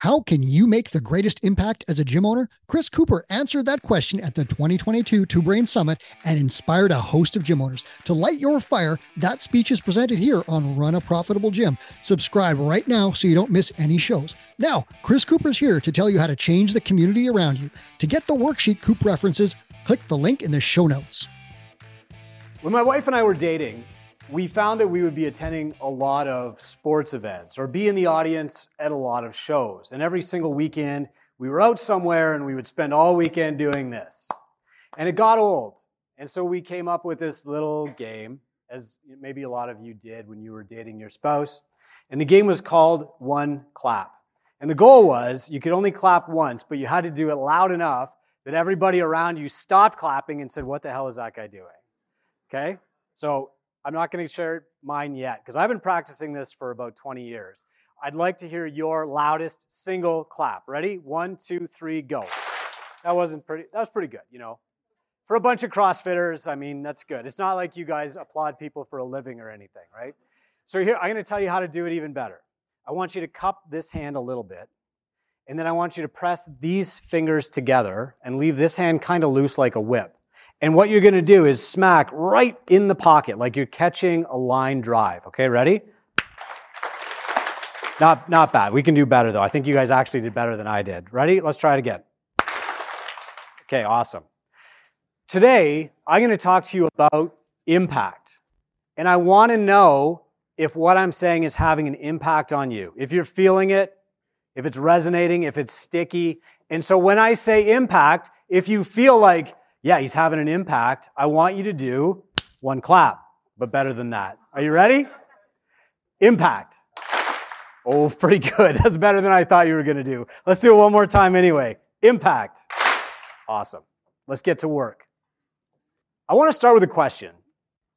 How can you make the greatest impact as a gym owner? Chris Cooper answered that question at the 2022 Two Brain Summit and inspired a host of gym owners. To light your fire, that speech is presented here on Run a Profitable Gym. Subscribe right now so you don't miss any shows. Now, Chris Cooper's here to tell you how to change the community around you. To get the worksheet Coop references, click the link in the show notes. When my wife and I were dating, we found that we would be attending a lot of sports events or be in the audience at a lot of shows. And every single weekend, we were out somewhere and we would spend all weekend doing this. And it got old. And so we came up with this little game, as maybe a lot of you did when you were dating your spouse. And the game was called One Clap. And the goal was you could only clap once, but you had to do it loud enough that everybody around you stopped clapping and said, What the hell is that guy doing? Okay? So I'm not going to share mine yet because I've been practicing this for about 20 years. I'd like to hear your loudest single clap. Ready? One, two, three, go. That wasn't pretty, that was pretty good, you know. For a bunch of CrossFitters, I mean, that's good. It's not like you guys applaud people for a living or anything, right? So here, I'm going to tell you how to do it even better. I want you to cup this hand a little bit, and then I want you to press these fingers together and leave this hand kind of loose like a whip. And what you're going to do is smack right in the pocket, like you're catching a line drive. Okay, ready? Not, not bad. We can do better though. I think you guys actually did better than I did. Ready? Let's try it again. Okay, awesome. Today, I'm going to talk to you about impact. And I want to know if what I'm saying is having an impact on you. If you're feeling it, if it's resonating, if it's sticky. And so when I say impact, if you feel like, yeah, he's having an impact. I want you to do one clap, but better than that. Are you ready? Impact. Oh, pretty good. That's better than I thought you were going to do. Let's do it one more time anyway. Impact. Awesome. Let's get to work. I want to start with a question.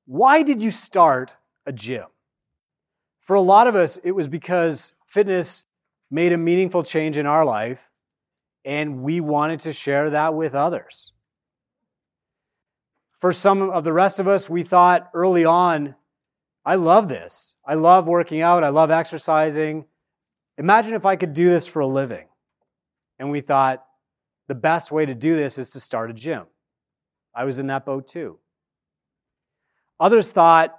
Why did you start a gym? For a lot of us, it was because fitness made a meaningful change in our life, and we wanted to share that with others. For some of the rest of us, we thought early on, I love this. I love working out. I love exercising. Imagine if I could do this for a living. And we thought the best way to do this is to start a gym. I was in that boat too. Others thought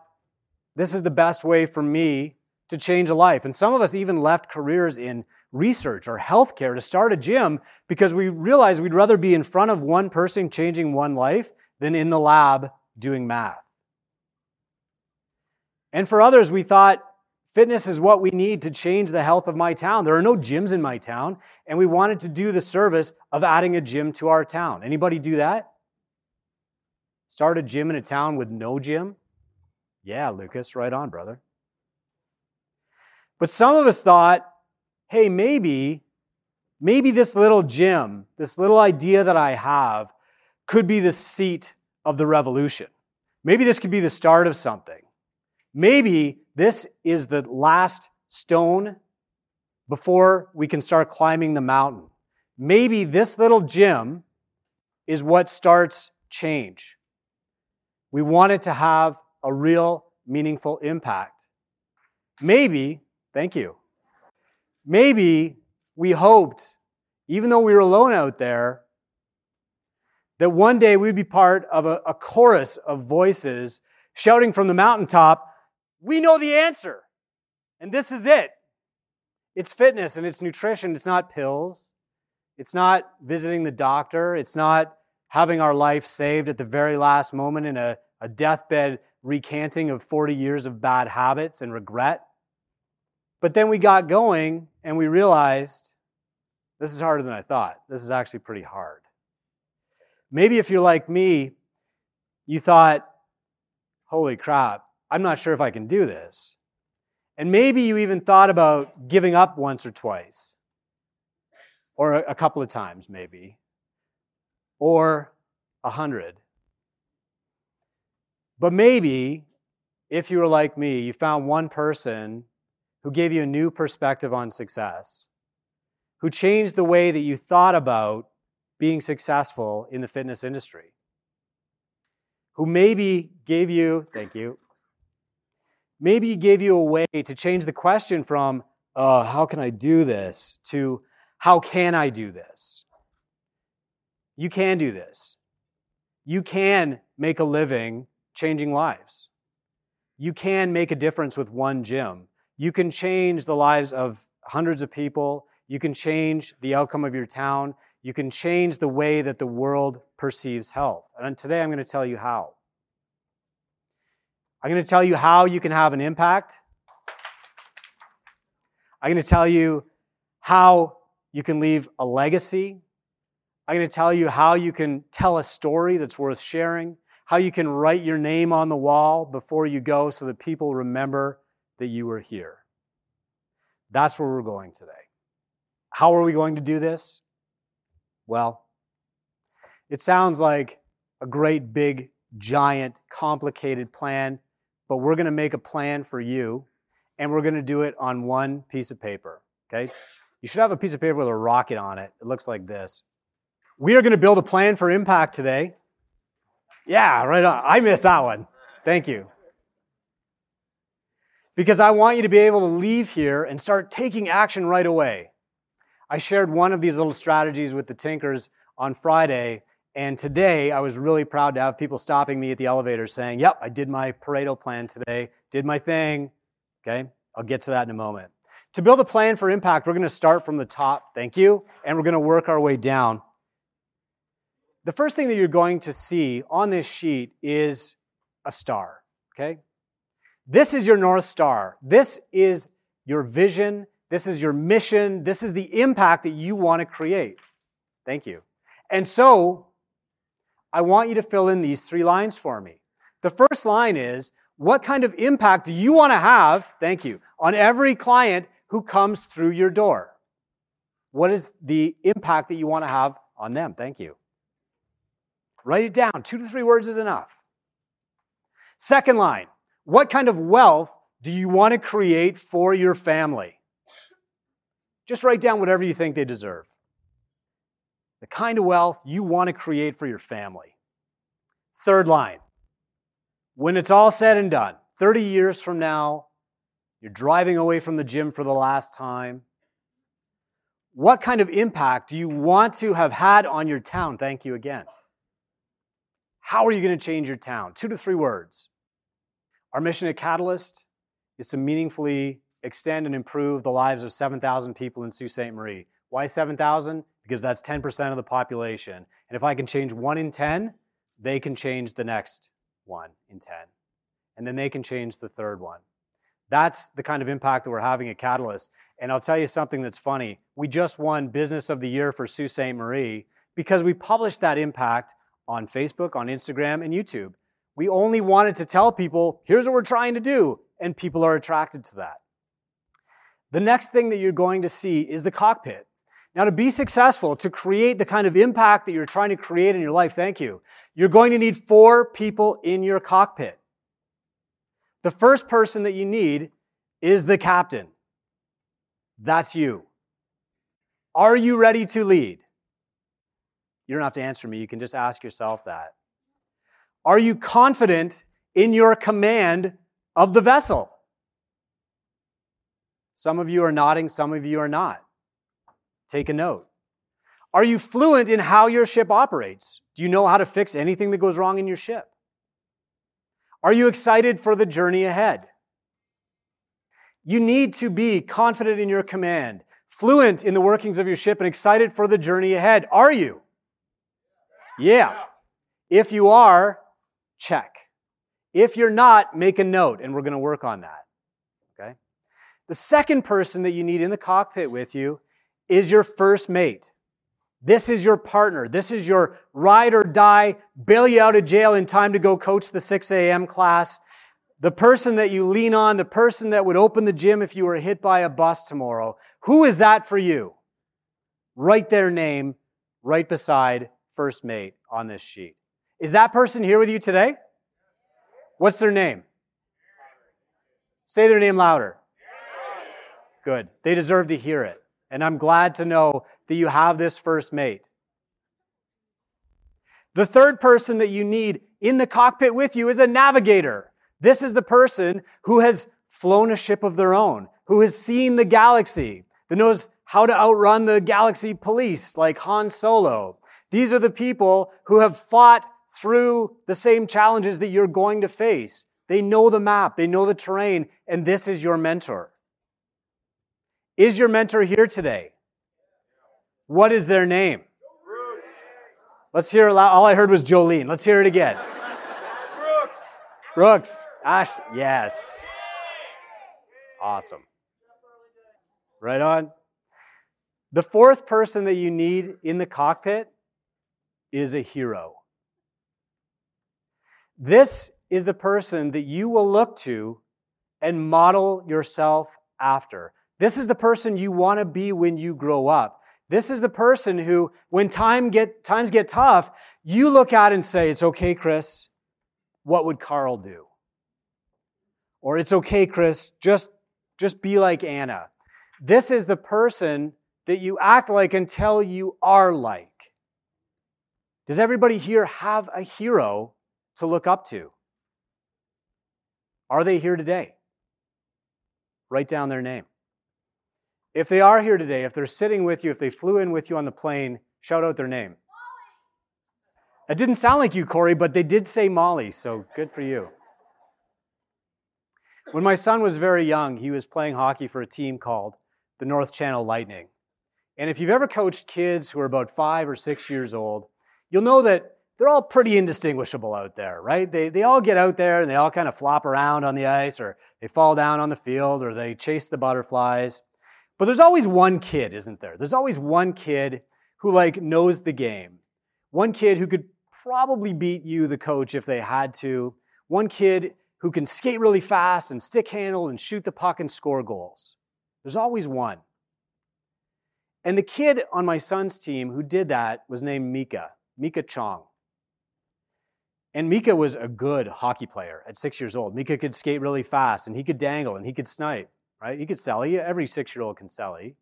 this is the best way for me to change a life. And some of us even left careers in research or healthcare to start a gym because we realized we'd rather be in front of one person changing one life than in the lab doing math. And for others, we thought fitness is what we need to change the health of my town. There are no gyms in my town, and we wanted to do the service of adding a gym to our town. Anybody do that? Start a gym in a town with no gym? Yeah, Lucas, right on, brother. But some of us thought, hey, maybe, maybe this little gym, this little idea that I have, could be the seat of the revolution. Maybe this could be the start of something. Maybe this is the last stone before we can start climbing the mountain. Maybe this little gym is what starts change. We want it to have a real meaningful impact. Maybe, thank you. Maybe we hoped, even though we were alone out there, that one day we'd be part of a, a chorus of voices shouting from the mountaintop, We know the answer. And this is it. It's fitness and it's nutrition. It's not pills. It's not visiting the doctor. It's not having our life saved at the very last moment in a, a deathbed recanting of 40 years of bad habits and regret. But then we got going and we realized this is harder than I thought. This is actually pretty hard. Maybe if you're like me, you thought, holy crap, I'm not sure if I can do this. And maybe you even thought about giving up once or twice, or a couple of times, maybe, or a hundred. But maybe, if you were like me, you found one person who gave you a new perspective on success, who changed the way that you thought about being successful in the fitness industry, who maybe gave you, thank you, maybe gave you a way to change the question from, uh, how can I do this, to how can I do this? You can do this. You can make a living changing lives. You can make a difference with one gym. You can change the lives of hundreds of people. You can change the outcome of your town. You can change the way that the world perceives health. And today I'm going to tell you how. I'm going to tell you how you can have an impact. I'm going to tell you how you can leave a legacy. I'm going to tell you how you can tell a story that's worth sharing, how you can write your name on the wall before you go so that people remember that you were here. That's where we're going today. How are we going to do this? Well, it sounds like a great, big, giant, complicated plan, but we're going to make a plan for you, and we're going to do it on one piece of paper. Okay? You should have a piece of paper with a rocket on it. It looks like this. We are going to build a plan for impact today. Yeah, right on. I missed that one. Thank you. Because I want you to be able to leave here and start taking action right away. I shared one of these little strategies with the Tinkers on Friday, and today I was really proud to have people stopping me at the elevator saying, Yep, I did my Pareto plan today, did my thing. Okay, I'll get to that in a moment. To build a plan for impact, we're going to start from the top, thank you, and we're going to work our way down. The first thing that you're going to see on this sheet is a star, okay? This is your North Star. This is your vision. This is your mission. This is the impact that you want to create. Thank you. And so, I want you to fill in these three lines for me. The first line is, what kind of impact do you want to have, thank you, on every client who comes through your door? What is the impact that you want to have on them? Thank you. Write it down. Two to three words is enough. Second line What kind of wealth do you want to create for your family? Just write down whatever you think they deserve. The kind of wealth you want to create for your family. Third line When it's all said and done, 30 years from now, you're driving away from the gym for the last time. What kind of impact do you want to have had on your town? Thank you again. How are you going to change your town? Two to three words. Our mission at Catalyst is to meaningfully extend and improve the lives of 7,000 people in Sault Ste. Marie. Why 7,000? Because that's 10% of the population. And if I can change one in 10, they can change the next one in 10. And then they can change the third one. That's the kind of impact that we're having at Catalyst. And I'll tell you something that's funny. We just won Business of the Year for Sault Ste. Marie because we published that impact on Facebook, on Instagram, and YouTube. We only wanted to tell people, here's what we're trying to do, and people are attracted to that. The next thing that you're going to see is the cockpit. Now, to be successful, to create the kind of impact that you're trying to create in your life, thank you, you're going to need four people in your cockpit. The first person that you need is the captain. That's you. Are you ready to lead? You don't have to answer me. You can just ask yourself that. Are you confident in your command of the vessel? Some of you are nodding, some of you are not. Take a note. Are you fluent in how your ship operates? Do you know how to fix anything that goes wrong in your ship? Are you excited for the journey ahead? You need to be confident in your command, fluent in the workings of your ship, and excited for the journey ahead. Are you? Yeah. If you are, check. If you're not, make a note, and we're going to work on that. The second person that you need in the cockpit with you is your first mate. This is your partner. This is your ride or die, bail you out of jail in time to go coach the 6 a.m. class. The person that you lean on, the person that would open the gym if you were hit by a bus tomorrow. Who is that for you? Write their name right beside first mate on this sheet. Is that person here with you today? What's their name? Say their name louder. Good. They deserve to hear it. And I'm glad to know that you have this first mate. The third person that you need in the cockpit with you is a navigator. This is the person who has flown a ship of their own, who has seen the galaxy, that knows how to outrun the galaxy police like Han Solo. These are the people who have fought through the same challenges that you're going to face. They know the map, they know the terrain, and this is your mentor. Is your mentor here today? What is their name? Let's hear it loud. All I heard was Jolene. Let's hear it again. Brooks. Brooks. Ash. Yes. Awesome. Right on. The fourth person that you need in the cockpit is a hero. This is the person that you will look to and model yourself after. This is the person you want to be when you grow up. This is the person who, when time get, times get tough, you look at and say, It's okay, Chris. What would Carl do? Or it's okay, Chris. Just, just be like Anna. This is the person that you act like until you are like. Does everybody here have a hero to look up to? Are they here today? Write down their name. If they are here today, if they're sitting with you, if they flew in with you on the plane, shout out their name. Molly. It didn't sound like you, Corey, but they did say Molly, so good for you. When my son was very young, he was playing hockey for a team called the North Channel Lightning. And if you've ever coached kids who are about five or six years old, you'll know that they're all pretty indistinguishable out there, right? They, they all get out there and they all kind of flop around on the ice or they fall down on the field or they chase the butterflies. But there's always one kid, isn't there? There's always one kid who like knows the game. One kid who could probably beat you, the coach, if they had to. One kid who can skate really fast and stick handle and shoot the puck and score goals. There's always one. And the kid on my son's team who did that was named Mika, Mika Chong. And Mika was a good hockey player at six years old. Mika could skate really fast and he could dangle and he could snipe, right? He could celly. Every six year old can celly.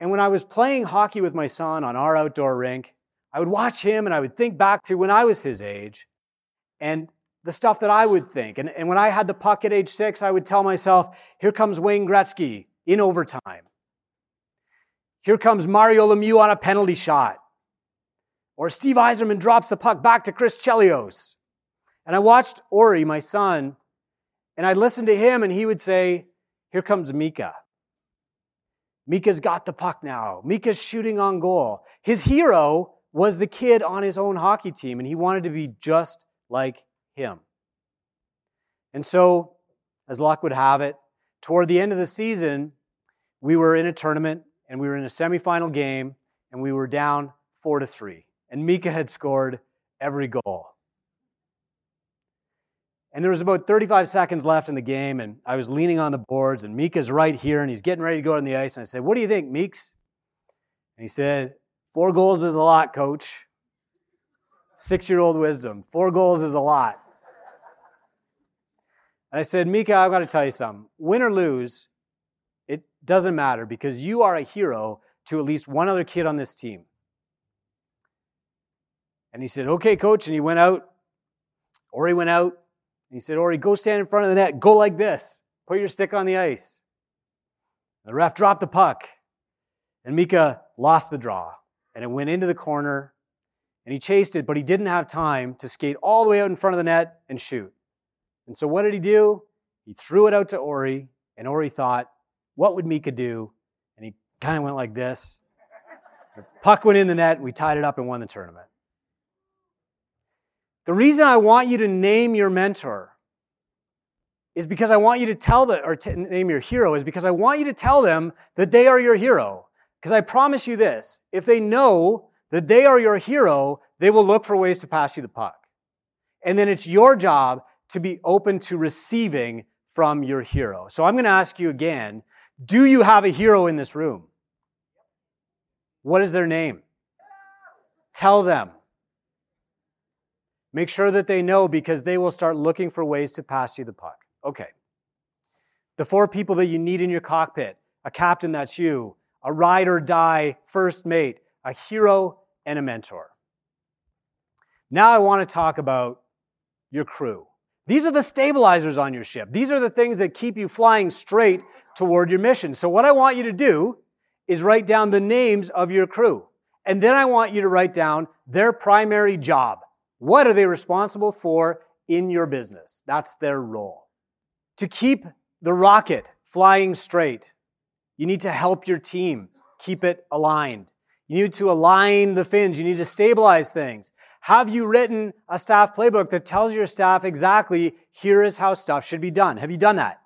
And when I was playing hockey with my son on our outdoor rink, I would watch him and I would think back to when I was his age and the stuff that I would think. And, and when I had the puck at age six, I would tell myself, here comes Wayne Gretzky in overtime. Here comes Mario Lemieux on a penalty shot. Or Steve Yzerman drops the puck back to Chris Chelios. And I watched Ori, my son, and I listened to him, and he would say, Here comes Mika. Mika's got the puck now. Mika's shooting on goal. His hero was the kid on his own hockey team, and he wanted to be just like him. And so, as luck would have it, toward the end of the season, we were in a tournament and we were in a semifinal game and we were down four to three. And Mika had scored every goal. And there was about 35 seconds left in the game, and I was leaning on the boards, and Mika's right here, and he's getting ready to go on the ice. And I said, What do you think, Meeks? And he said, Four goals is a lot, coach. Six year old wisdom. Four goals is a lot. And I said, Mika, I've got to tell you something. Win or lose, it doesn't matter because you are a hero to at least one other kid on this team. And he said, Okay, coach. And he went out. Ori went out. And he said, Ori, go stand in front of the net. Go like this. Put your stick on the ice. The ref dropped the puck. And Mika lost the draw. And it went into the corner. And he chased it, but he didn't have time to skate all the way out in front of the net and shoot. And so what did he do? He threw it out to Ori. And Ori thought, what would Mika do? And he kind of went like this. The puck went in the net. We tied it up and won the tournament. The reason I want you to name your mentor is because I want you to tell them, or name your hero, is because I want you to tell them that they are your hero. Because I promise you this if they know that they are your hero, they will look for ways to pass you the puck. And then it's your job to be open to receiving from your hero. So I'm going to ask you again do you have a hero in this room? What is their name? Tell them. Make sure that they know because they will start looking for ways to pass you the puck. Okay. The four people that you need in your cockpit a captain, that's you, a ride or die first mate, a hero, and a mentor. Now I want to talk about your crew. These are the stabilizers on your ship. These are the things that keep you flying straight toward your mission. So, what I want you to do is write down the names of your crew. And then I want you to write down their primary job. What are they responsible for in your business? That's their role. To keep the rocket flying straight, you need to help your team keep it aligned. You need to align the fins. You need to stabilize things. Have you written a staff playbook that tells your staff exactly here is how stuff should be done? Have you done that?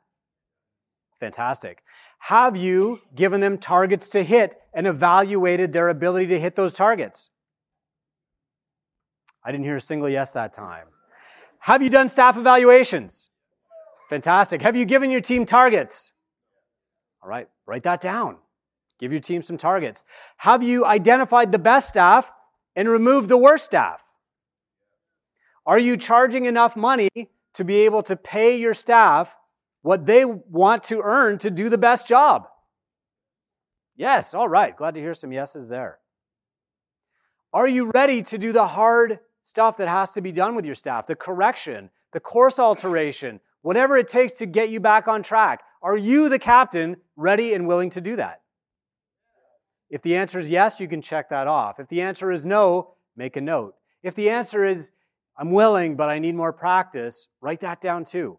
Fantastic. Have you given them targets to hit and evaluated their ability to hit those targets? I didn't hear a single yes that time. Have you done staff evaluations? Fantastic. Have you given your team targets? All right, write that down. Give your team some targets. Have you identified the best staff and removed the worst staff? Are you charging enough money to be able to pay your staff what they want to earn to do the best job? Yes, all right. Glad to hear some yeses there. Are you ready to do the hard stuff that has to be done with your staff? The correction, the course alteration, whatever it takes to get you back on track. Are you, the captain, ready and willing to do that? If the answer is yes, you can check that off. If the answer is no, make a note. If the answer is I'm willing, but I need more practice, write that down too.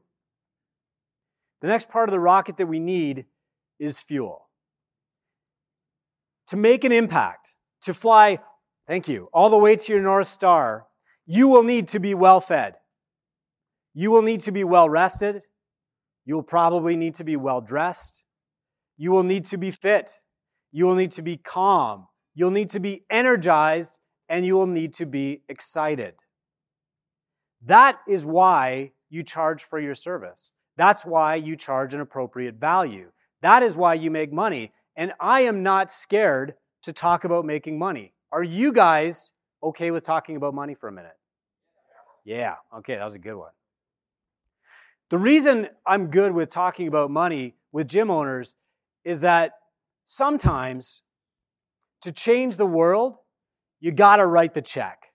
The next part of the rocket that we need is fuel. To make an impact, to fly, thank you, all the way to your North Star, you will need to be well fed. You will need to be well rested. You will probably need to be well dressed. You will need to be fit. You will need to be calm. You'll need to be energized and you will need to be excited. That is why you charge for your service. That's why you charge an appropriate value. That is why you make money. And I am not scared to talk about making money. Are you guys okay with talking about money for a minute? Yeah, okay, that was a good one. The reason I'm good with talking about money with gym owners is that sometimes to change the world, you got to write the check.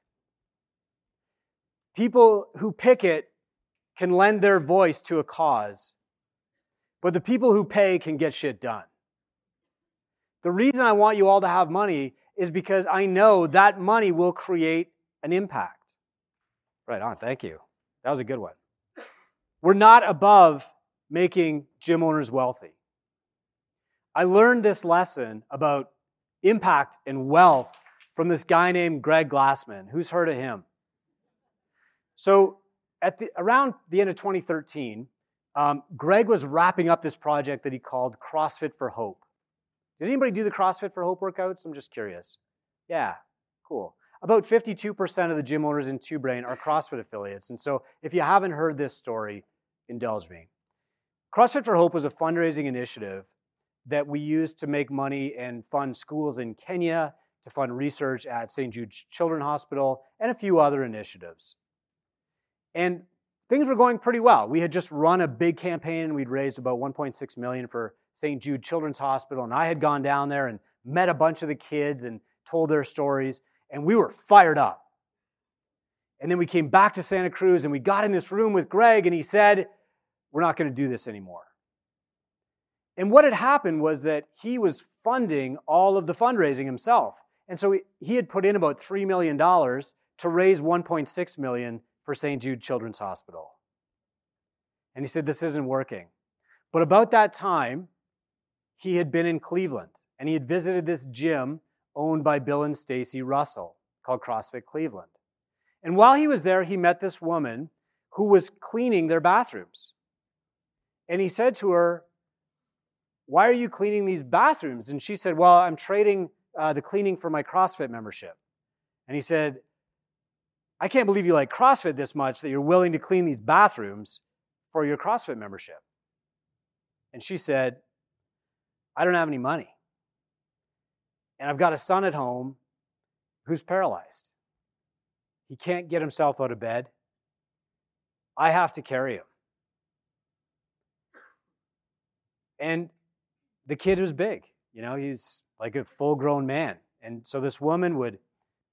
People who picket can lend their voice to a cause, but the people who pay can get shit done. The reason I want you all to have money is because I know that money will create an impact. Right on, thank you. That was a good one. We're not above making gym owners wealthy. I learned this lesson about impact and wealth from this guy named Greg Glassman. Who's heard of him? So, at the, around the end of 2013, um, Greg was wrapping up this project that he called CrossFit for Hope. Did anybody do the CrossFit for Hope workouts? I'm just curious. Yeah, cool. About 52% of the gym owners in Two Brain are CrossFit affiliates. And so, if you haven't heard this story, indulge me. CrossFit for Hope was a fundraising initiative that we used to make money and fund schools in Kenya, to fund research at St. Jude's Children's Hospital, and a few other initiatives. And things were going pretty well. We had just run a big campaign and we'd raised about 1.6 million for St. Jude Children's Hospital. And I had gone down there and met a bunch of the kids and told their stories. And we were fired up. And then we came back to Santa Cruz and we got in this room with Greg and he said, We're not going to do this anymore. And what had happened was that he was funding all of the fundraising himself. And so he had put in about $3 million to raise 1.6 million for St. Jude Children's Hospital. And he said, This isn't working. But about that time, he had been in Cleveland and he had visited this gym owned by Bill and Stacy Russell called CrossFit Cleveland. And while he was there, he met this woman who was cleaning their bathrooms. And he said to her, Why are you cleaning these bathrooms? And she said, Well, I'm trading uh, the cleaning for my CrossFit membership. And he said, I can't believe you like CrossFit this much that you're willing to clean these bathrooms for your CrossFit membership. And she said, I don't have any money. And I've got a son at home who's paralyzed. He can't get himself out of bed. I have to carry him. And the kid was big. You know, he's like a full grown man. And so this woman would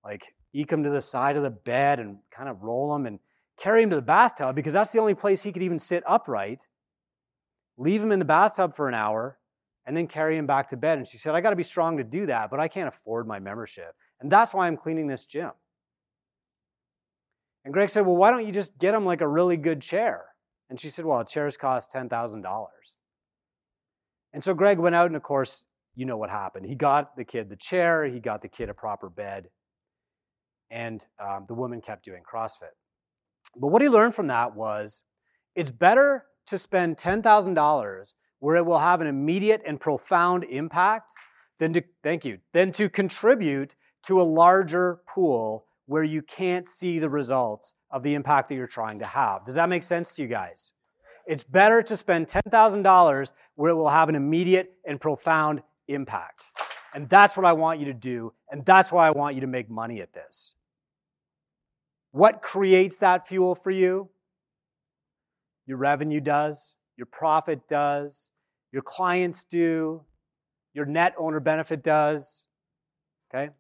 like eke him to the side of the bed and kind of roll him and carry him to the bathtub because that's the only place he could even sit upright. Leave him in the bathtub for an hour and then carry him back to bed. And she said, I got to be strong to do that, but I can't afford my membership. And that's why I'm cleaning this gym. And Greg said, Well, why don't you just get him like a really good chair? And she said, Well, chairs cost $10,000. And so Greg went out, and of course, you know what happened. He got the kid the chair, he got the kid a proper bed, and um, the woman kept doing CrossFit. But what he learned from that was it's better to spend $10,000 where it will have an immediate and profound impact than to, thank you, than to contribute to a larger pool where you can't see the results of the impact that you're trying to have. Does that make sense to you guys? It's better to spend $10,000 where it will have an immediate and profound impact. And that's what I want you to do. And that's why I want you to make money at this. What creates that fuel for you? Your revenue does, your profit does, your clients do, your net owner benefit does. Okay?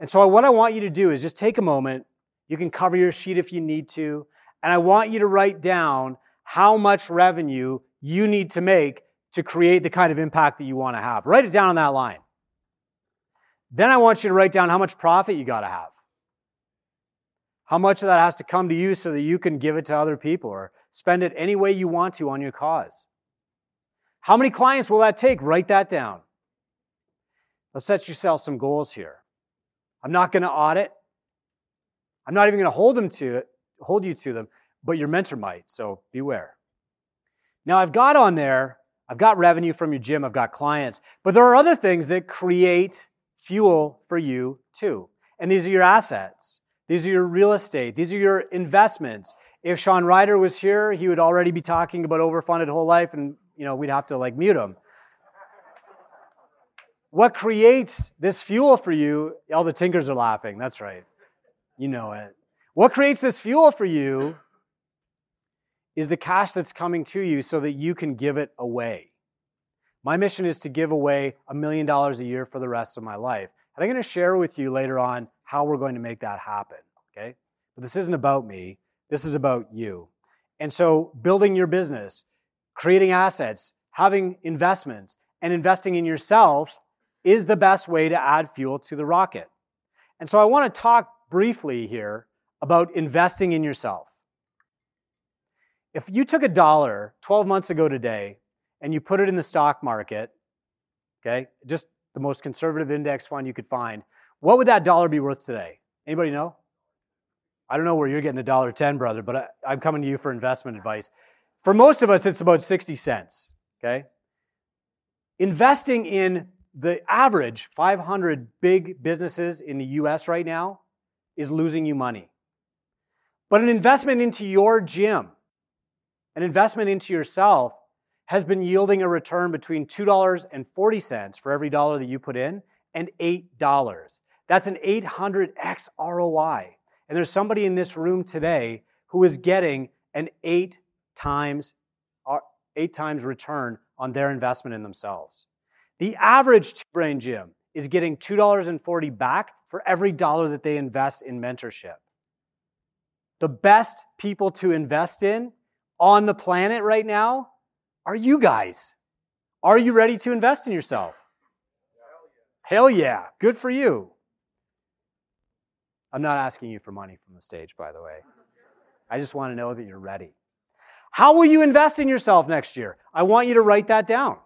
And so, what I want you to do is just take a moment. You can cover your sheet if you need to. And I want you to write down how much revenue you need to make to create the kind of impact that you want to have. Write it down on that line. Then I want you to write down how much profit you got to have. How much of that has to come to you so that you can give it to other people or spend it any way you want to on your cause. How many clients will that take? Write that down. Let's set yourself some goals here. I'm not going to audit. I'm not even going to hold them to it, hold you to them, but your mentor might, so beware. Now I've got on there, I've got revenue from your gym, I've got clients, but there are other things that create fuel for you too. And these are your assets. These are your real estate. These are your investments. If Sean Ryder was here, he would already be talking about overfunded whole life and, you know, we'd have to like mute him. What creates this fuel for you? All the tinkers are laughing. That's right. You know it. What creates this fuel for you is the cash that's coming to you so that you can give it away. My mission is to give away a million dollars a year for the rest of my life. And I'm going to share with you later on how we're going to make that happen. Okay? But this isn't about me. This is about you. And so building your business, creating assets, having investments, and investing in yourself is the best way to add fuel to the rocket. And so I want to talk briefly here about investing in yourself. If you took a dollar 12 months ago today and you put it in the stock market, okay, just the most conservative index fund you could find, what would that dollar be worth today? Anybody know? I don't know where you're getting a dollar ten, brother, but I, am coming to you for investment advice. For most of us, it's about 60 cents, okay? Investing in the average 500 big businesses in the US right now is losing you money. But an investment into your gym, an investment into yourself, has been yielding a return between $2.40 for every dollar that you put in and $8. That's an 800x ROI. And there's somebody in this room today who is getting an eight times, uh, eight times return on their investment in themselves. The average two brain gym is getting $2.40 back for every dollar that they invest in mentorship. The best people to invest in on the planet right now are you guys. Are you ready to invest in yourself? Hell yeah. Good for you. I'm not asking you for money from the stage, by the way. I just want to know that you're ready. How will you invest in yourself next year? I want you to write that down.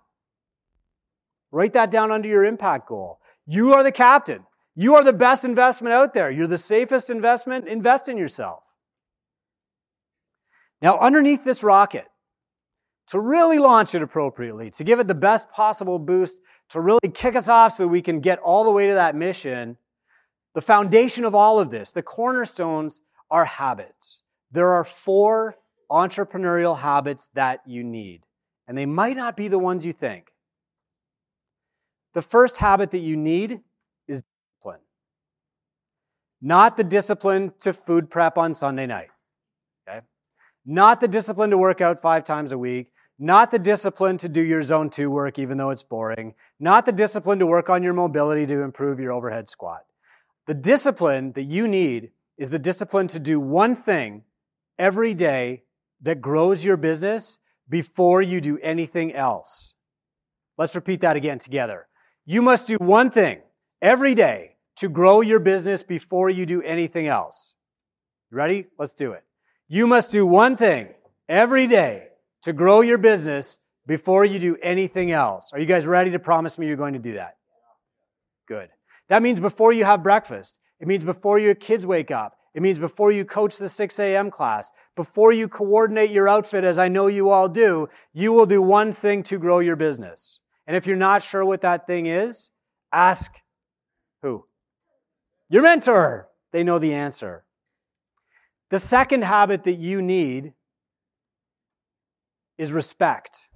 Write that down under your impact goal. You are the captain. You are the best investment out there. You're the safest investment. Invest in yourself. Now, underneath this rocket, to really launch it appropriately, to give it the best possible boost, to really kick us off so we can get all the way to that mission, the foundation of all of this, the cornerstones are habits. There are four entrepreneurial habits that you need, and they might not be the ones you think. The first habit that you need is discipline. Not the discipline to food prep on Sunday night. Okay? Not the discipline to work out five times a week. Not the discipline to do your zone two work, even though it's boring. Not the discipline to work on your mobility to improve your overhead squat. The discipline that you need is the discipline to do one thing every day that grows your business before you do anything else. Let's repeat that again together. You must do one thing every day to grow your business before you do anything else. Ready? Let's do it. You must do one thing every day to grow your business before you do anything else. Are you guys ready to promise me you're going to do that? Good. That means before you have breakfast. It means before your kids wake up. It means before you coach the 6 a.m. class, before you coordinate your outfit, as I know you all do, you will do one thing to grow your business. And if you're not sure what that thing is, ask who? Your mentor. They know the answer. The second habit that you need is respect.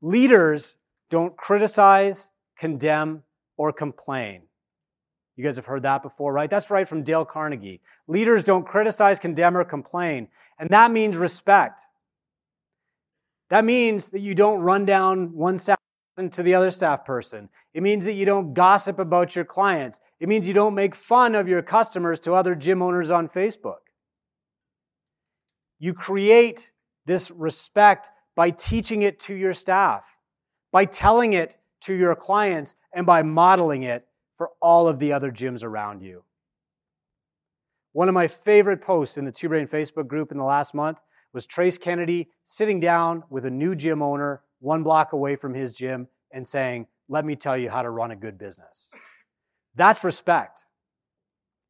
Leaders don't criticize, condemn, or complain. You guys have heard that before, right? That's right from Dale Carnegie. Leaders don't criticize, condemn, or complain. And that means respect. That means that you don't run down one staff person to the other staff person. It means that you don't gossip about your clients. It means you don't make fun of your customers to other gym owners on Facebook. You create this respect by teaching it to your staff, by telling it to your clients, and by modeling it for all of the other gyms around you. One of my favorite posts in the Two Brain Facebook group in the last month was Trace Kennedy sitting down with a new gym owner one block away from his gym and saying, Let me tell you how to run a good business. That's respect.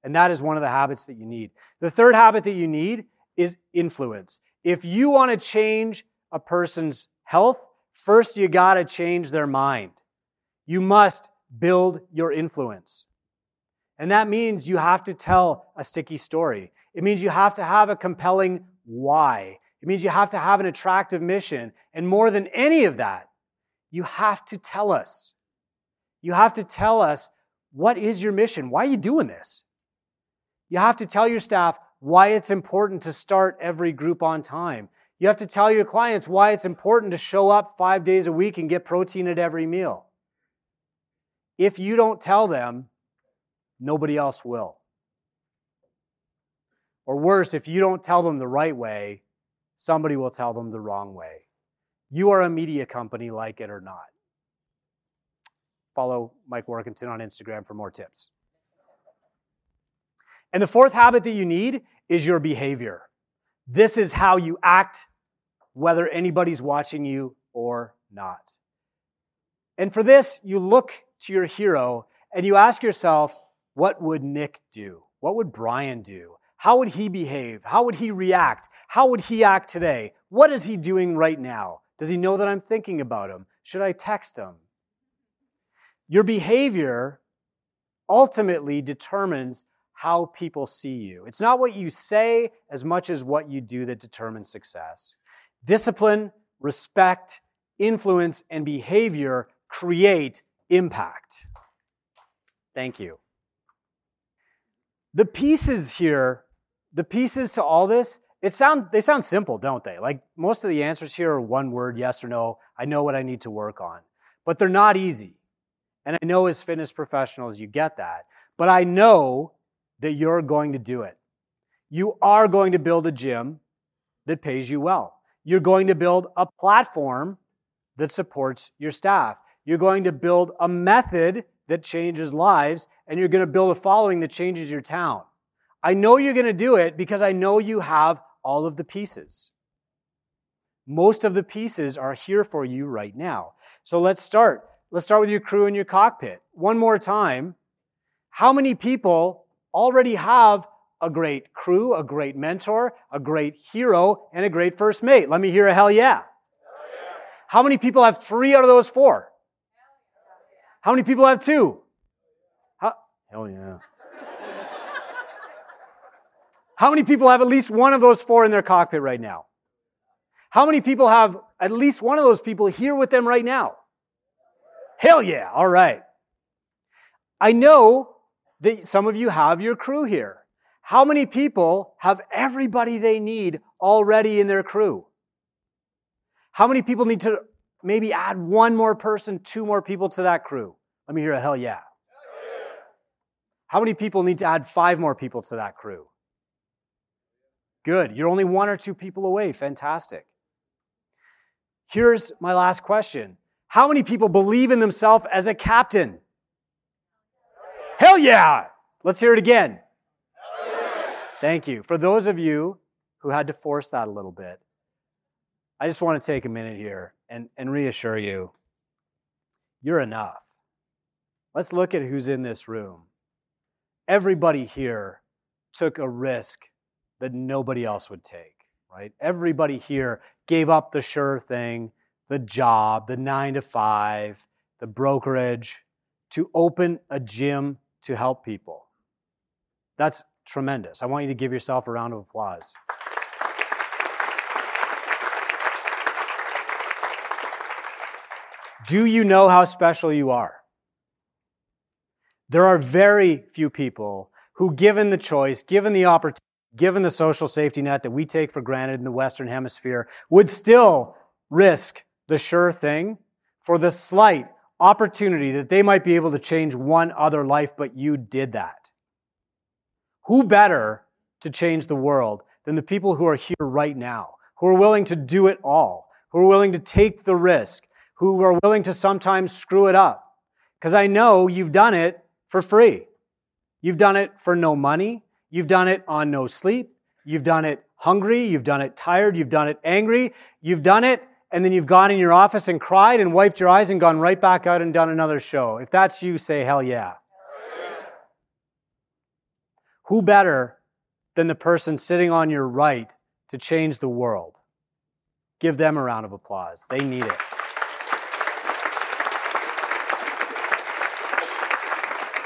And that is one of the habits that you need. The third habit that you need is influence. If you want to change a person's health, first you got to change their mind. You must build your influence. And that means you have to tell a sticky story. It means you have to have a compelling why. It means you have to have an attractive mission. And more than any of that, you have to tell us. You have to tell us what is your mission? Why are you doing this? You have to tell your staff why it's important to start every group on time. You have to tell your clients why it's important to show up five days a week and get protein at every meal. If you don't tell them, nobody else will. Or worse, if you don't tell them the right way, somebody will tell them the wrong way. You are a media company, like it or not. Follow Mike Warkentin on Instagram for more tips. And the fourth habit that you need is your behavior. This is how you act, whether anybody's watching you or not. And for this, you look to your hero and you ask yourself, what would Nick do? What would Brian do? How would he behave? How would he react? How would he act today? What is he doing right now? Does he know that I'm thinking about him? Should I text him? Your behavior ultimately determines how people see you. It's not what you say as much as what you do that determines success. Discipline, respect, influence, and behavior create impact. Thank you. The pieces here, the pieces to all this, it sound they sound simple, don't they? Like most of the answers here are one word, yes or no. I know what I need to work on. But they're not easy. And I know as fitness professionals you get that. But I know that you're going to do it. You are going to build a gym that pays you well. You're going to build a platform that supports your staff. You're going to build a method that changes lives, and you're going to build a following that changes your town. I know you're going to do it because I know you have all of the pieces. Most of the pieces are here for you right now. So let's start. Let's start with your crew and your cockpit. One more time. How many people already have a great crew, a great mentor, a great hero, and a great first mate? Let me hear a hell yeah. Hell yeah. How many people have three out of those four? How many people have two? How, hell yeah. How many people have at least one of those four in their cockpit right now? How many people have at least one of those people here with them right now? Hell yeah. All right. I know that some of you have your crew here. How many people have everybody they need already in their crew? How many people need to maybe add one more person, two more people to that crew. Let me hear a hell yeah. How many people need to add five more people to that crew? Good. You're only one or two people away. Fantastic. Here's my last question How many people believe in themselves as a captain? Hell yeah! Let's hear it again. Thank you. For those of you who had to force that a little bit, I just want to take a minute here and, and reassure you you're enough. Let's look at who's in this room. Everybody here took a risk that nobody else would take, right? Everybody here gave up the sure thing, the job, the nine to five, the brokerage to open a gym to help people. That's tremendous. I want you to give yourself a round of applause. Do you know how special you are? There are very few people who, given the choice, given the opportunity, given the social safety net that we take for granted in the Western Hemisphere, would still risk the sure thing for the slight opportunity that they might be able to change one other life, but you did that. Who better to change the world than the people who are here right now, who are willing to do it all, who are willing to take the risk, who are willing to sometimes screw it up? Because I know you've done it for free. You've done it for no money. You've done it on no sleep. You've done it hungry. You've done it tired. You've done it angry. You've done it and then you've gone in your office and cried and wiped your eyes and gone right back out and done another show. If that's you, say hell yeah. Who better than the person sitting on your right to change the world? Give them a round of applause. They need it.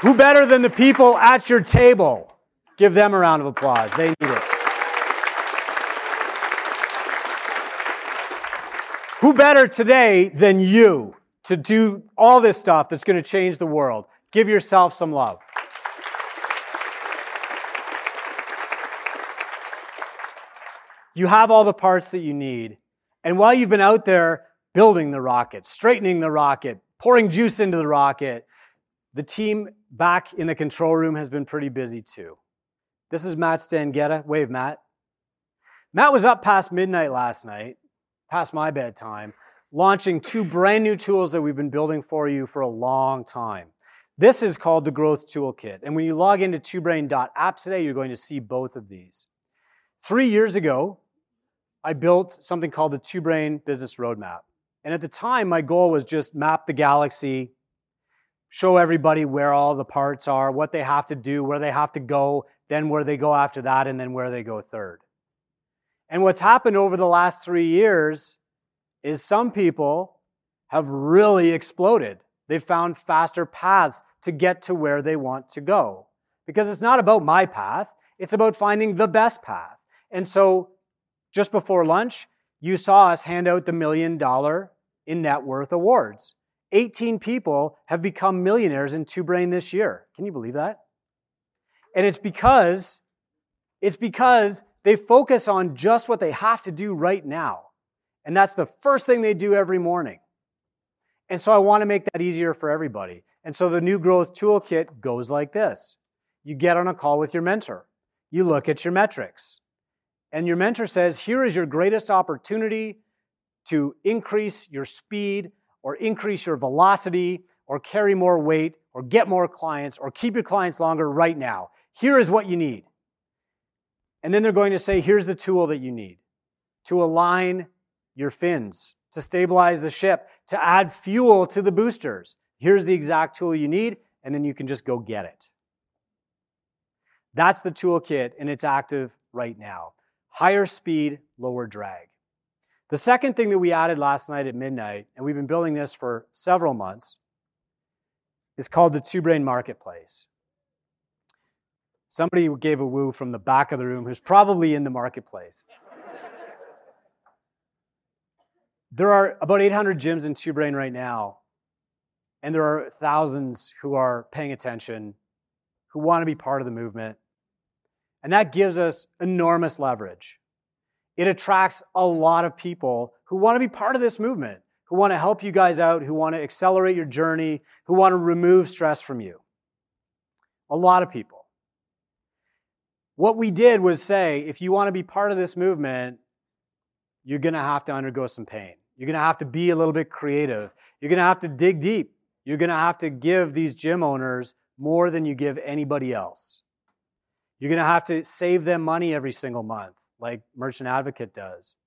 Who better than the people at your table? Give them a round of applause. They need it. Who better today than you to do all this stuff that's going to change the world? Give yourself some love. You have all the parts that you need. And while you've been out there building the rocket, straightening the rocket, pouring juice into the rocket, the team back in the control room has been pretty busy too. This is Matt Stangetta. Wave, Matt. Matt was up past midnight last night past my bedtime, launching two brand new tools that we've been building for you for a long time. This is called the Growth Toolkit. And when you log into twobrain.app today, you're going to see both of these. Three years ago, I built something called the Two Brain Business Roadmap. And at the time, my goal was just map the galaxy, show everybody where all the parts are, what they have to do, where they have to go, then where they go after that, and then where they go third. And what's happened over the last three years is some people have really exploded. They've found faster paths to get to where they want to go. Because it's not about my path, it's about finding the best path. And so, just before lunch, you saw us hand out the million dollar in net worth awards. 18 people have become millionaires in Two Brain this year. Can you believe that? And it's because it's because they focus on just what they have to do right now. And that's the first thing they do every morning. And so I want to make that easier for everybody. And so the new growth toolkit goes like this. You get on a call with your mentor. You look at your metrics. And your mentor says, here is your greatest opportunity to increase your speed or increase your velocity or carry more weight or get more clients or keep your clients longer right now. Here is what you need. And then they're going to say, here's the tool that you need to align your fins, to stabilize the ship, to add fuel to the boosters. Here's the exact tool you need, and then you can just go get it. That's the toolkit, and it's active right now. Higher speed, lower drag. The second thing that we added last night at midnight, and we've been building this for several months, is called the Two Brain Marketplace. Somebody gave a woo from the back of the room who's probably in the marketplace. there are about 800 gyms in Two Brain right now, and there are thousands who are paying attention, who want to be part of the movement. And that gives us enormous leverage. It attracts a lot of people who want to be part of this movement, who want to help you guys out, who want to accelerate your journey, who want to remove stress from you. A lot of people. What we did was say, if you want to be part of this movement, you're going to have to undergo some pain. You're going to have to be a little bit creative. You're going to have to dig deep. You're going to have to give these gym owners more than you give anybody else. You're going to have to save them money every single month, like Merchant Advocate does.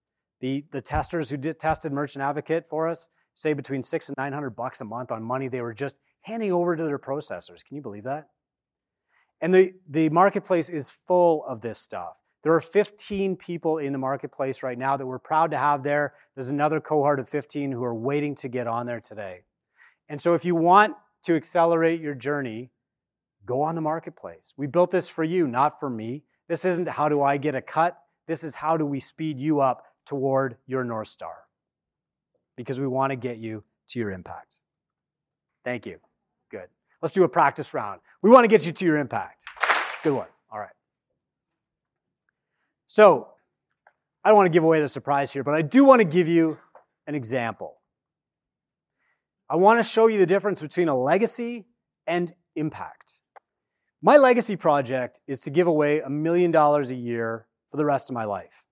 The, the testers who did, tested Merchant Advocate for us say between six and 900 bucks a month on money they were just handing over to their processors. Can you believe that? And the, the marketplace is full of this stuff. There are 15 people in the marketplace right now that we're proud to have there. There's another cohort of 15 who are waiting to get on there today. And so if you want to accelerate your journey, go on the marketplace. We built this for you, not for me. This isn't how do I get a cut. This is how do we speed you up toward your North Star. Because we want to get you to your impact. Thank you. Good. Let's do a practice round. We want to get you to your impact. Good one. All right. So, I don't want to give away the surprise here, but I do want to give you an example. I want to show you the difference between a legacy and impact. My legacy project is to give away a million dollars a year for the rest of my life.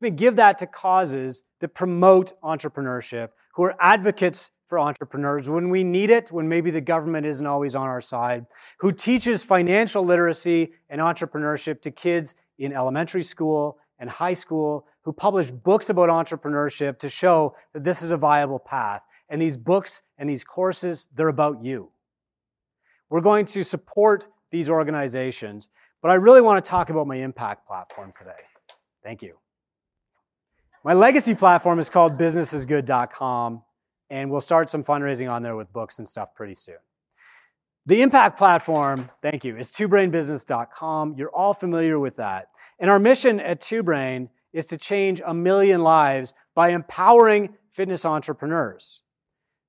I'm going give that to causes that promote entrepreneurship, who are advocates for entrepreneurs when we need it, when maybe the government isn't always on our side, who teaches financial literacy and entrepreneurship to kids in elementary school and high school, who publish books about entrepreneurship to show that this is a viable path. And these books and these courses, they're about you. We're going to support these organizations, but I really want to talk about my impact platform today. Thank you. My legacy platform is called businessisgood.com, and we'll start some fundraising on there with books and stuff pretty soon. The impact platform, thank you, is twobrainbusiness.com. You're all familiar with that. And our mission at TwoBrain is to change a million lives by empowering fitness entrepreneurs.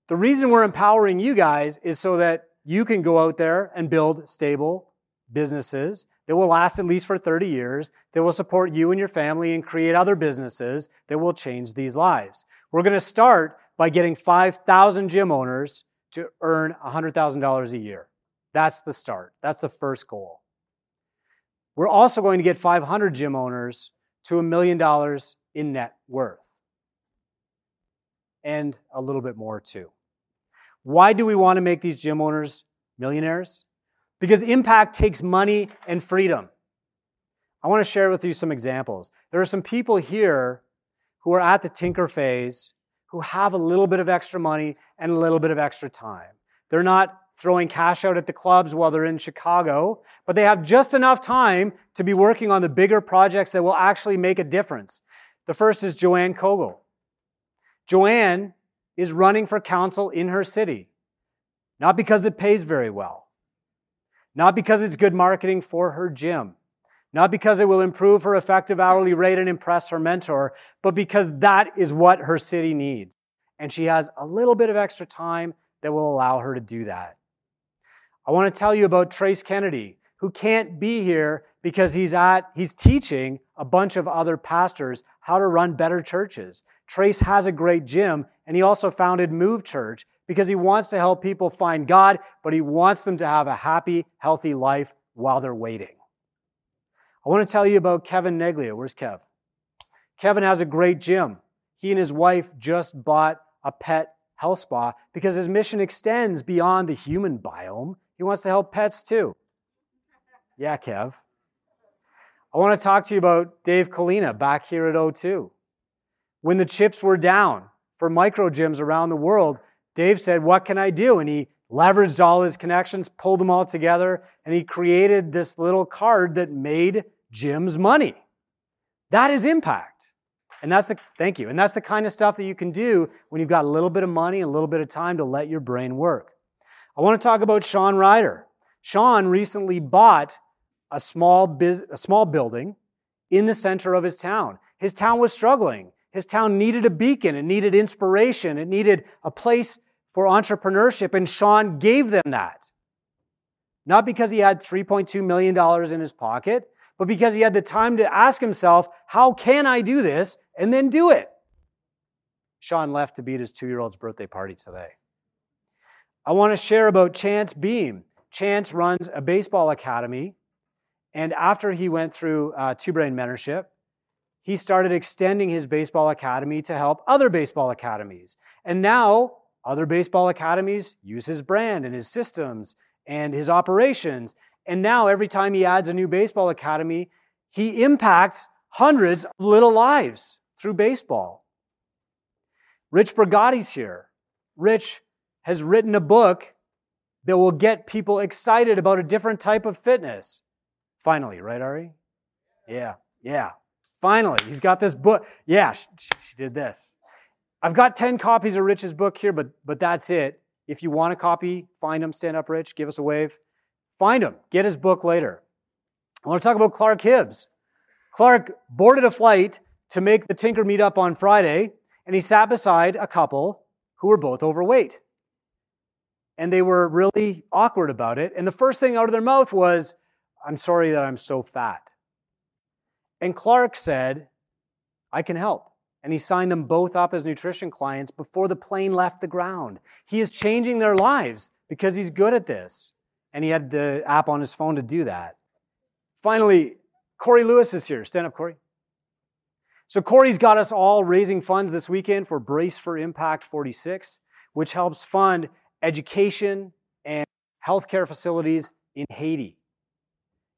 The reason we're empowering you guys is so that you can go out there and build stable businesses that will last at least for 30 years, that will support you and your family and create other businesses that will change these lives. We're going to start by getting 5,000 gym owners to earn $100,000 a year. That's the start. That's the first goal. We're also going to get 500 gym owners to a million dollars in net worth. And a little bit more too. Why do we want to make these gym owners millionaires? Because impact takes money and freedom. I want to share with you some examples. There are some people here who are at the tinker phase who have a little bit of extra money and a little bit of extra time. They're not throwing cash out at the clubs while they're in Chicago, but they have just enough time to be working on the bigger projects that will actually make a difference. The first is Joanne Kogel. Joanne is running for council in her city, not because it pays very well, not because it's good marketing for her gym, not because it will improve her effective hourly rate and impress her mentor, but because that is what her city needs. And she has a little bit of extra time that will allow her to do that. I want to tell you about Trace Kennedy, who can't be here because he's at he's teaching a bunch of other pastors how to run better churches. Trace has a great gym and he also founded Move Church because he wants to help people find God, but he wants them to have a happy, healthy life while they're waiting. I want to tell you about Kevin Neglia. Where's Kev? Kevin has a great gym. He and his wife just bought a pet health spa because his mission extends beyond the human biome. He wants to help pets too. Yeah, Kev. I want to talk to you about Dave Kalina back here at O2. When the chips were down for micro gyms around the world, Dave said, What can I do? And he leveraged all his connections, pulled them all together, and he created this little card that made gyms money. That is impact. And that's the, thank you. And that's the kind of stuff that you can do when you've got a little bit of money a little bit of time to let your brain work. I want to talk about Sean Ryder. Sean recently bought a small, biz, a small building in the center of his town. His town was struggling. His town needed a beacon. It needed inspiration. It needed a place for entrepreneurship. And Sean gave them that. Not because he had $3.2 million in his pocket, but because he had the time to ask himself, how can I do this? And then do it. Sean left to be at his two year old's birthday party today. I want to share about Chance Beam. Chance runs a baseball academy. And after he went through uh, two brain mentorship, he started extending his baseball academy to help other baseball academies. And now other baseball academies use his brand and his systems and his operations. And now every time he adds a new baseball academy, he impacts hundreds of little lives through baseball. Rich Brigati's here. Rich has written a book that will get people excited about a different type of fitness. Finally, right, Ari? Yeah, yeah. Finally, he's got this book. Yeah, she, she did this. I've got 10 copies of Rich's book here, but, but that's it. If you want a copy, find him, Stand Up Rich, give us a wave. Find him, get his book later. I want to talk about Clark Hibbs. Clark boarded a flight to make the Tinker meetup on Friday, and he sat beside a couple who were both overweight. And they were really awkward about it. And the first thing out of their mouth was, I'm sorry that I'm so fat. And Clark said, I can help. And he signed them both up as nutrition clients before the plane left the ground. He is changing their lives because he's good at this. And he had the app on his phone to do that. Finally, Corey Lewis is here. Stand up, Corey. So, Corey's got us all raising funds this weekend for Brace for Impact 46, which helps fund education and healthcare facilities in Haiti.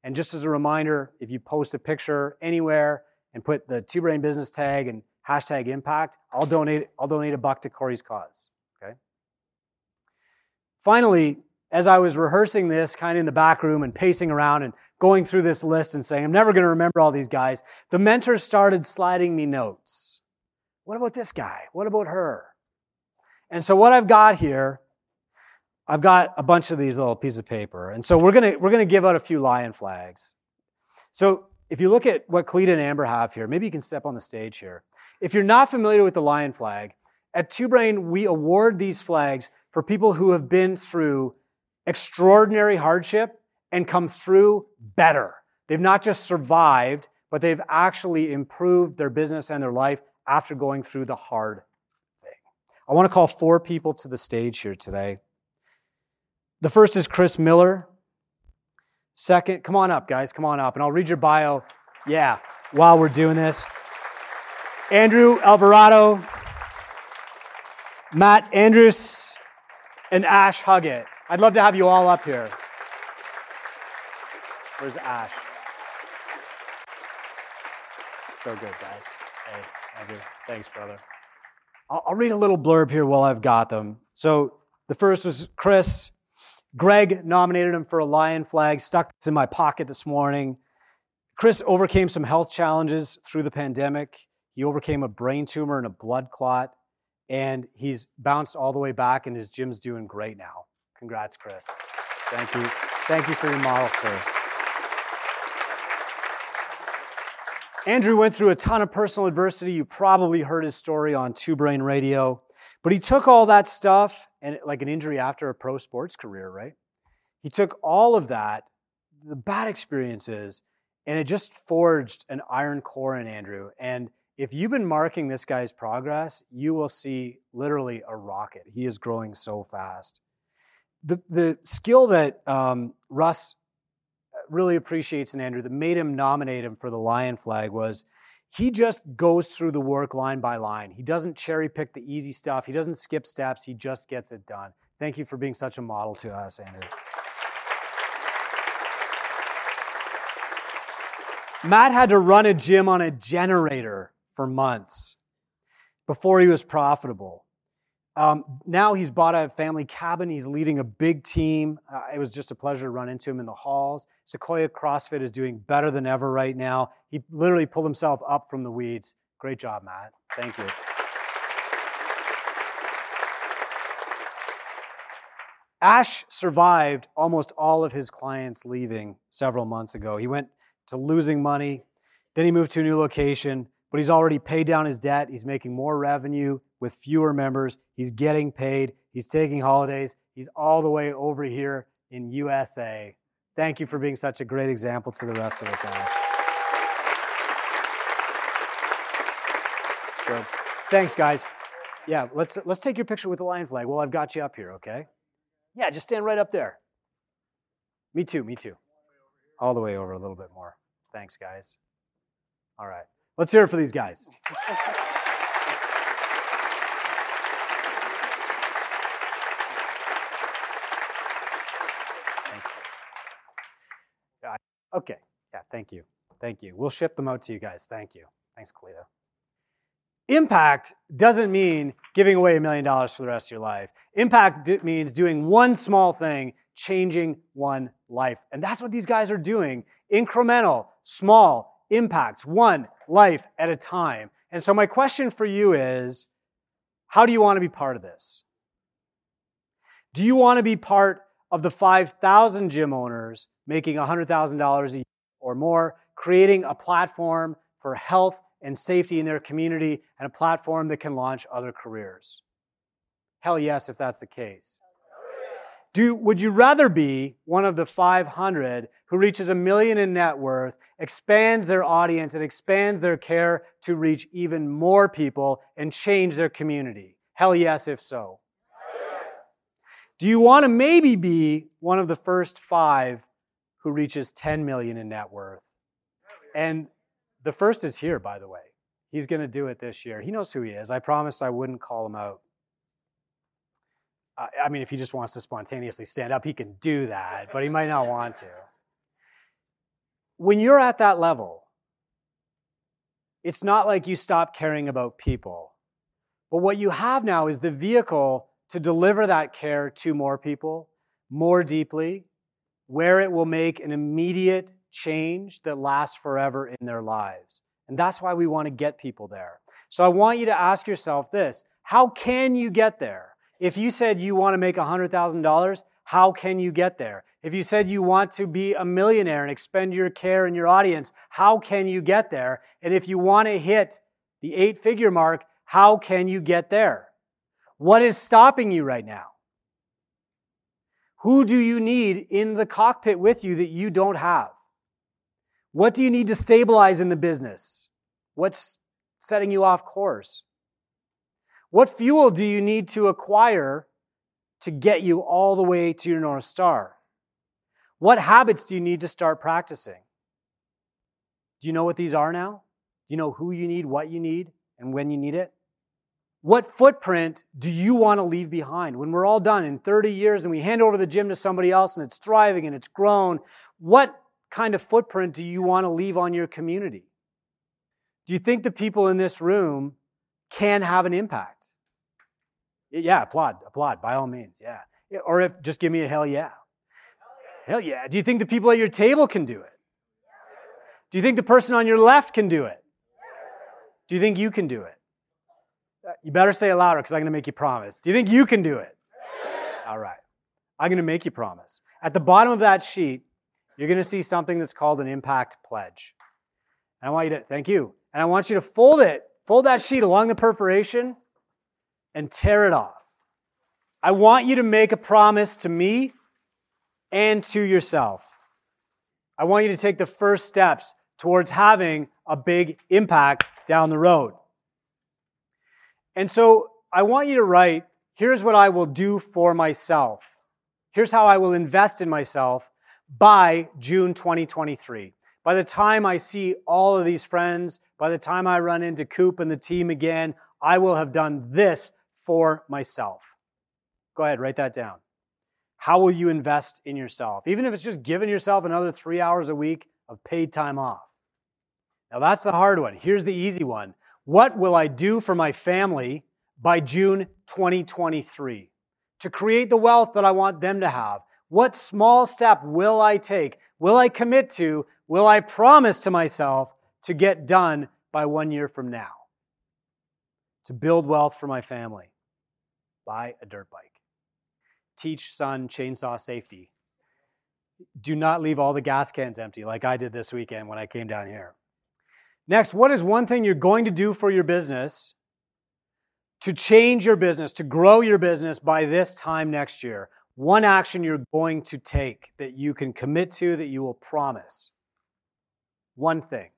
And just as a reminder, if you post a picture anywhere and put the two brain business tag and hashtag impact, I'll donate, I'll donate a buck to Corey's cause. Okay. Finally, as I was rehearsing this kind of in the back room and pacing around and going through this list and saying, I'm never going to remember all these guys, the mentor started sliding me notes. What about this guy? What about her? And so what I've got here, I've got a bunch of these little pieces of paper. And so we're going to, we're going to give out a few lion flags. So if you look at what Cleta and Amber have here, maybe you can step on the stage here. If you're not familiar with the lion flag, at Two Brain, we award these flags for people who have been through extraordinary hardship and come through better. They've not just survived, but they've actually improved their business and their life after going through the hard thing. I want to call four people to the stage here today. The first is Chris Miller. Second, come on up, guys, come on up, and I'll read your bio. Yeah, while we're doing this. Andrew Alvarado, Matt Andrews, and Ash Huggett. I'd love to have you all up here. Where's Ash? So good, guys. Hey, Andrew. Thanks, brother. I'll, I'll read a little blurb here while I've got them. So the first was Chris. Greg nominated him for a lion flag, stuck in my pocket this morning. Chris overcame some health challenges through the pandemic. He overcame a brain tumor and a blood clot, and he's bounced all the way back, and his gym's doing great now. Congrats, Chris. Thank you. Thank you for your model, sir. Andrew went through a ton of personal adversity. You probably heard his story on Two Brain Radio. But he took all that stuff and like an injury after a pro sports career, right? He took all of that, the bad experiences, and it just forged an iron core in Andrew. And if you've been marking this guy's progress, you will see literally a rocket. He is growing so fast the, the skill that um, Russ really appreciates in Andrew that made him nominate him for the Lion flag was he just goes through the work line by line. He doesn't cherry pick the easy stuff, he doesn't skip steps, he just gets it done. Thank you for being such a model to us, Andrew. Matt had to run a gym on a generator for months before he was profitable. Um, now he's bought a family cabin. He's leading a big team. Uh, it was just a pleasure to run into him in the halls. Sequoia CrossFit is doing better than ever right now. He literally pulled himself up from the weeds. Great job, Matt. Thank you. Ash survived almost all of his clients leaving several months ago. He went to losing money, then he moved to a new location, but he's already paid down his debt. He's making more revenue with fewer members. He's getting paid. He's taking holidays. He's all the way over here in USA. Thank you for being such a great example to the rest of us, Ash. Good. Thanks, guys. Yeah, let's let's take your picture with the lion flag. Well, I've got you up here, okay? Yeah, just stand right up there. Me too, me too. All the way over a little bit more. Thanks, guys. All right. Let's hear it for these guys. Okay. Yeah, thank you. Thank you. We'll ship them out to you guys. Thank you. Thanks, Kalita. Impact doesn't mean giving away a million dollars for the rest of your life. Impact d- means doing one small thing, changing one life. And that's what these guys are doing incremental, small impacts, one life at a time. And so, my question for you is how do you want to be part of this? Do you want to be part of the 5,000 gym owners making $100,000 a year or more, creating a platform for health and safety in their community and a platform that can launch other careers? Hell yes, if that's the case. Do, would you rather be one of the 500 who reaches a million in net worth, expands their audience, and expands their care to reach even more people and change their community? Hell yes, if so. Do you want to maybe be one of the first five who reaches 10 million in net worth? And the first is here, by the way. He's going to do it this year. He knows who he is. I promised I wouldn't call him out. I mean, if he just wants to spontaneously stand up, he can do that, but he might not want to. When you're at that level, it's not like you stop caring about people. But what you have now is the vehicle to deliver that care to more people, more deeply, where it will make an immediate change that lasts forever in their lives. And that's why we want to get people there. So I want you to ask yourself this how can you get there? If you said you want to make $100,000, how can you get there? If you said you want to be a millionaire and expend your care in your audience, how can you get there? And if you want to hit the eight figure mark, how can you get there? What is stopping you right now? Who do you need in the cockpit with you that you don't have? What do you need to stabilize in the business? What's setting you off course? What fuel do you need to acquire to get you all the way to your North Star? What habits do you need to start practicing? Do you know what these are now? Do you know who you need, what you need, and when you need it? What footprint do you want to leave behind? When we're all done in 30 years and we hand over the gym to somebody else and it's thriving and it's grown, what kind of footprint do you want to leave on your community? Do you think the people in this room can have an impact? Yeah, applaud, applaud, by all means, yeah. Or if just give me a hell yeah. Hell yeah. Do you think the people at your table can do it? Do you think the person on your left can do it? Do you think you can do it? Uh, you better say it louder because I'm going to make you promise. Do you think you can do it? All right. I'm going to make you promise. At the bottom of that sheet, you're going to see something that's called an impact pledge. And I want you to, thank you. And I want you to fold it, fold that sheet along the perforation and tear it off. I want you to make a promise to me and to yourself. I want you to take the first steps towards having a big impact down the road. And so I want you to write here's what I will do for myself. Here's how I will invest in myself by June 2023. By the time I see all of these friends, by the time I run into Coop and the team again, I will have done this for myself. Go ahead, write that down. How will you invest in yourself? Even if it's just giving yourself another three hours a week of paid time off. Now, that's the hard one. Here's the easy one what will I do for my family by June 2023 to create the wealth that I want them to have? What small step will I take? Will I commit to? Will I promise to myself to get done by one year from now? To build wealth for my family. Buy a dirt bike. Teach son chainsaw safety. Do not leave all the gas cans empty like I did this weekend when I came down here. Next, what is one thing you're going to do for your business to change your business, to grow your business by this time next year? One action you're going to take that you can commit to, that you will promise. One thing.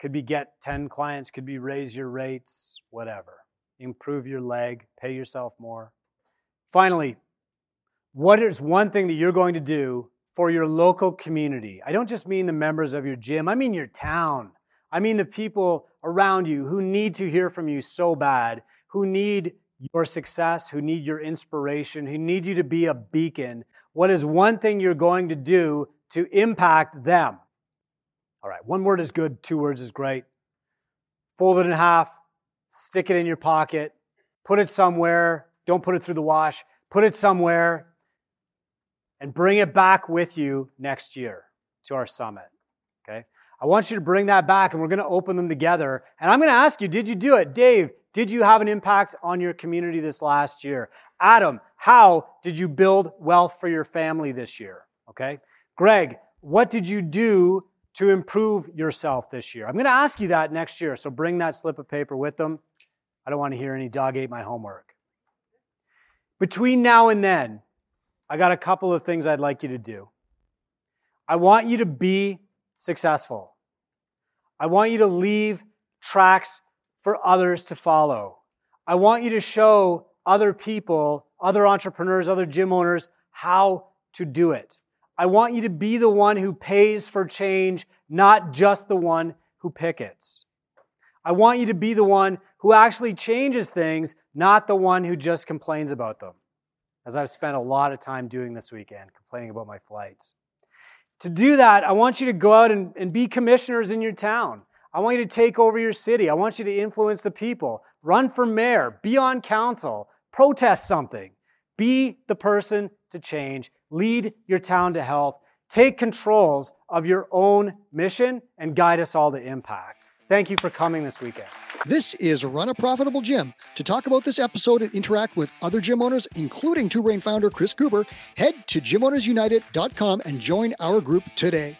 Could be get 10 clients, could be raise your rates, whatever. Improve your leg, pay yourself more. Finally, what is one thing that you're going to do for your local community? I don't just mean the members of your gym, I mean your town. I mean the people around you who need to hear from you so bad, who need your success, who need your inspiration, who need you to be a beacon. What is one thing you're going to do to impact them? All right, one word is good, two words is great. Fold it in half, stick it in your pocket, put it somewhere. Don't put it through the wash. Put it somewhere and bring it back with you next year to our summit. Okay? I want you to bring that back and we're going to open them together. And I'm going to ask you, did you do it? Dave, did you have an impact on your community this last year? Adam, how did you build wealth for your family this year? Okay? Greg, what did you do to improve yourself this year? I'm going to ask you that next year, so bring that slip of paper with them. I don't want to hear any dog ate my homework. Between now and then, I got a couple of things I'd like you to do. I want you to be successful. I want you to leave tracks for others to follow. I want you to show other people, other entrepreneurs, other gym owners how to do it. I want you to be the one who pays for change, not just the one who pickets. I want you to be the one who actually changes things, not the one who just complains about them. As I've spent a lot of time doing this weekend, complaining about my flights. To do that, I want you to go out and, and be commissioners in your town. I want you to take over your city. I want you to influence the people. Run for mayor. Be on council. Protest something. Be the person to change. Lead your town to health. Take controls of your own mission and guide us all to impact. Thank you for coming this weekend. This is Run a Profitable Gym. To talk about this episode and interact with other gym owners, including Two Brain founder Chris Cooper, head to gymownersunited.com and join our group today.